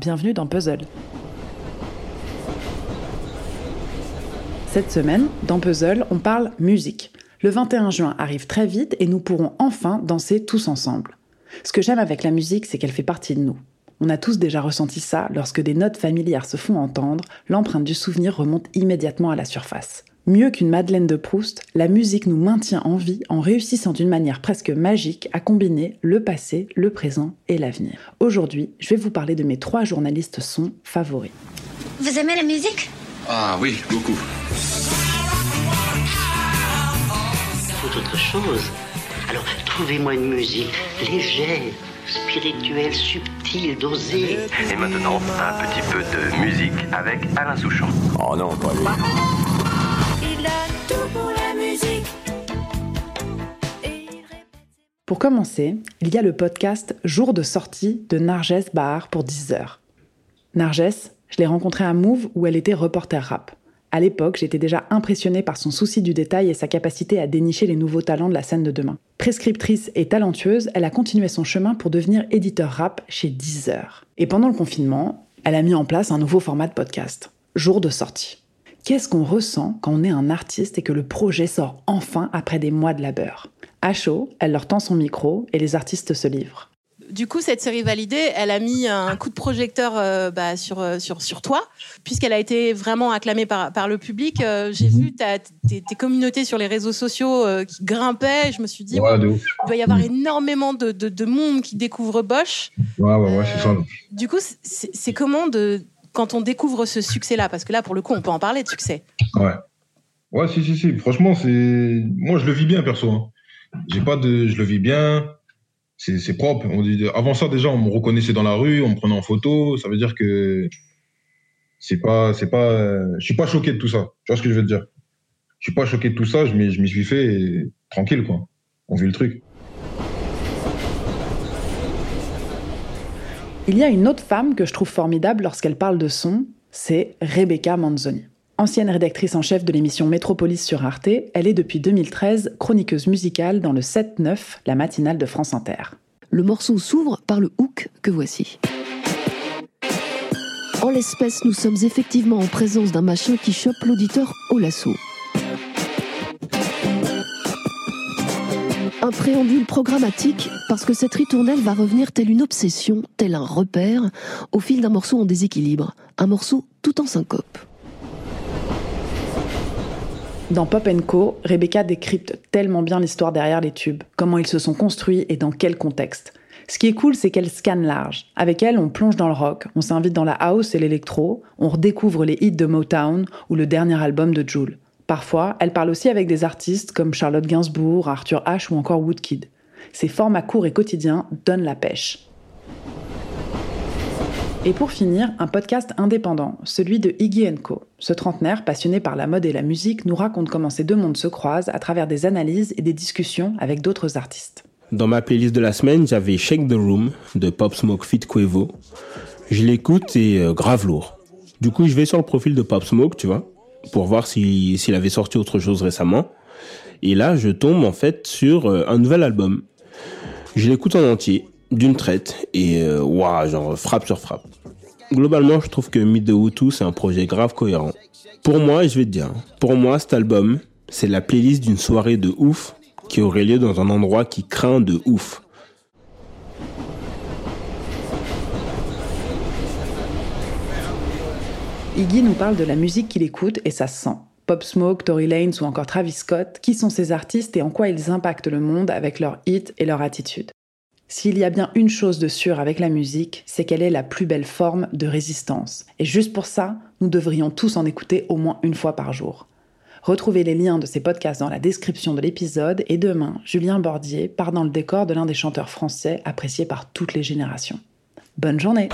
bienvenue dans Puzzle. Cette semaine, dans Puzzle, on parle musique. Le 21 juin arrive très vite et nous pourrons enfin danser tous ensemble. Ce que j'aime avec la musique, c'est qu'elle fait partie de nous. On a tous déjà ressenti ça lorsque des notes familières se font entendre, l'empreinte du souvenir remonte immédiatement à la surface. Mieux qu'une Madeleine de Proust, la musique nous maintient en vie en réussissant d'une manière presque magique à combiner le passé, le présent et l'avenir. Aujourd'hui, je vais vous parler de mes trois journalistes son favoris. Vous aimez la musique? Ah oui, beaucoup. Tout autre chose. Alors, trouvez-moi une musique légère, spirituelle, subtile, dosée. Et maintenant, un petit peu de musique avec Alain Souchon. Oh non, pas lui. Pour commencer, il y a le podcast Jour de sortie de Narges Bahar pour 10 heures. Je l'ai rencontrée à Move où elle était reporter rap. À l'époque, j'étais déjà impressionnée par son souci du détail et sa capacité à dénicher les nouveaux talents de la scène de demain. Prescriptrice et talentueuse, elle a continué son chemin pour devenir éditeur rap chez Deezer. Et pendant le confinement, elle a mis en place un nouveau format de podcast, Jour de sortie. Qu'est-ce qu'on ressent quand on est un artiste et que le projet sort enfin après des mois de labeur? À chaud, elle leur tend son micro et les artistes se livrent. Du coup, cette série validée, elle a mis un coup de projecteur euh, bah, sur, euh, sur, sur toi, puisqu'elle a été vraiment acclamée par, par le public. Euh, J'ai vu ta- tes, tes communautés sur les réseaux sociaux euh, qui grimpaient. Je me suis dit, Ouais, il doit y avoir énormément de, de, de monde qui découvre Bosch. Ouais, ouais, ouais, c'est ça. Du coup, c'est comment de, quand on découvre ce succès-là Parce que là, pour le coup, on peut en parler de succès. Ouais. Ouais, si, si, si. Franchement, c'est. Moi, je le vis bien, perso. hein. J'ai pas de. Je le vis bien. C'est propre. Avant ça, déjà, on me reconnaissait dans la rue, on me prenait en photo. Ça veut dire que. C'est pas. C'est pas. Je suis pas choqué de tout ça. Tu vois ce que je veux te dire? Je suis pas choqué de tout ça. Je m'y suis fait tranquille, quoi. On vit le truc. Il y a une autre femme que je trouve formidable lorsqu'elle parle de son, c'est Rebecca Manzoni. Ancienne rédactrice en chef de l'émission Métropolis sur Arte, elle est depuis 2013 chroniqueuse musicale dans le 7-9, la matinale de France Inter. Le morceau s'ouvre par le hook que voici. En l'espèce, nous sommes effectivement en présence d'un machin qui chope l'auditeur au lasso. Un préambule programmatique, parce que cette ritournelle va revenir telle une obsession, tel un repère, au fil d'un morceau en déséquilibre, un morceau tout en syncope. Dans Pop Co, Rebecca décrypte tellement bien l'histoire derrière les tubes, comment ils se sont construits et dans quel contexte. Ce qui est cool, c'est qu'elle scanne large. Avec elle, on plonge dans le rock, on s'invite dans la house et l'électro, on redécouvre les hits de Motown ou le dernier album de Jul. Parfois, elle parle aussi avec des artistes comme Charlotte Gainsbourg, Arthur Ashe ou encore Woodkid. Ces formats courts et quotidiens donnent la pêche. Et pour finir, un podcast indépendant, celui de Iggy Co. Ce trentenaire, passionné par la mode et la musique, nous raconte comment ces deux mondes se croisent à travers des analyses et des discussions avec d'autres artistes. Dans ma playlist de la semaine, j'avais Shake the Room de Pop Smoke Fit Quavo. Je l'écoute et euh, grave lourd. Du coup, je vais sur le profil de Pop Smoke, tu vois, pour voir si- s'il avait sorti autre chose récemment. Et là, je tombe en fait sur euh, un nouvel album. Je l'écoute en entier, d'une traite, et waouh, genre frappe sur frappe. Globalement, je trouve que Meet the Hutu, c'est un projet grave cohérent. Pour moi, je vais te dire, pour moi, cet album, c'est la playlist d'une soirée de ouf qui aurait lieu dans un endroit qui craint de ouf. Iggy nous parle de la musique qu'il écoute et ça se sent. Pop Smoke, Tory Lanez ou encore Travis Scott, qui sont ces artistes et en quoi ils impactent le monde avec leurs hits et leur attitude. S'il y a bien une chose de sûre avec la musique, c'est qu'elle est la plus belle forme de résistance. Et juste pour ça, nous devrions tous en écouter au moins une fois par jour. Retrouvez les liens de ces podcasts dans la description de l'épisode et demain, Julien Bordier part dans le décor de l'un des chanteurs français appréciés par toutes les générations. Bonne journée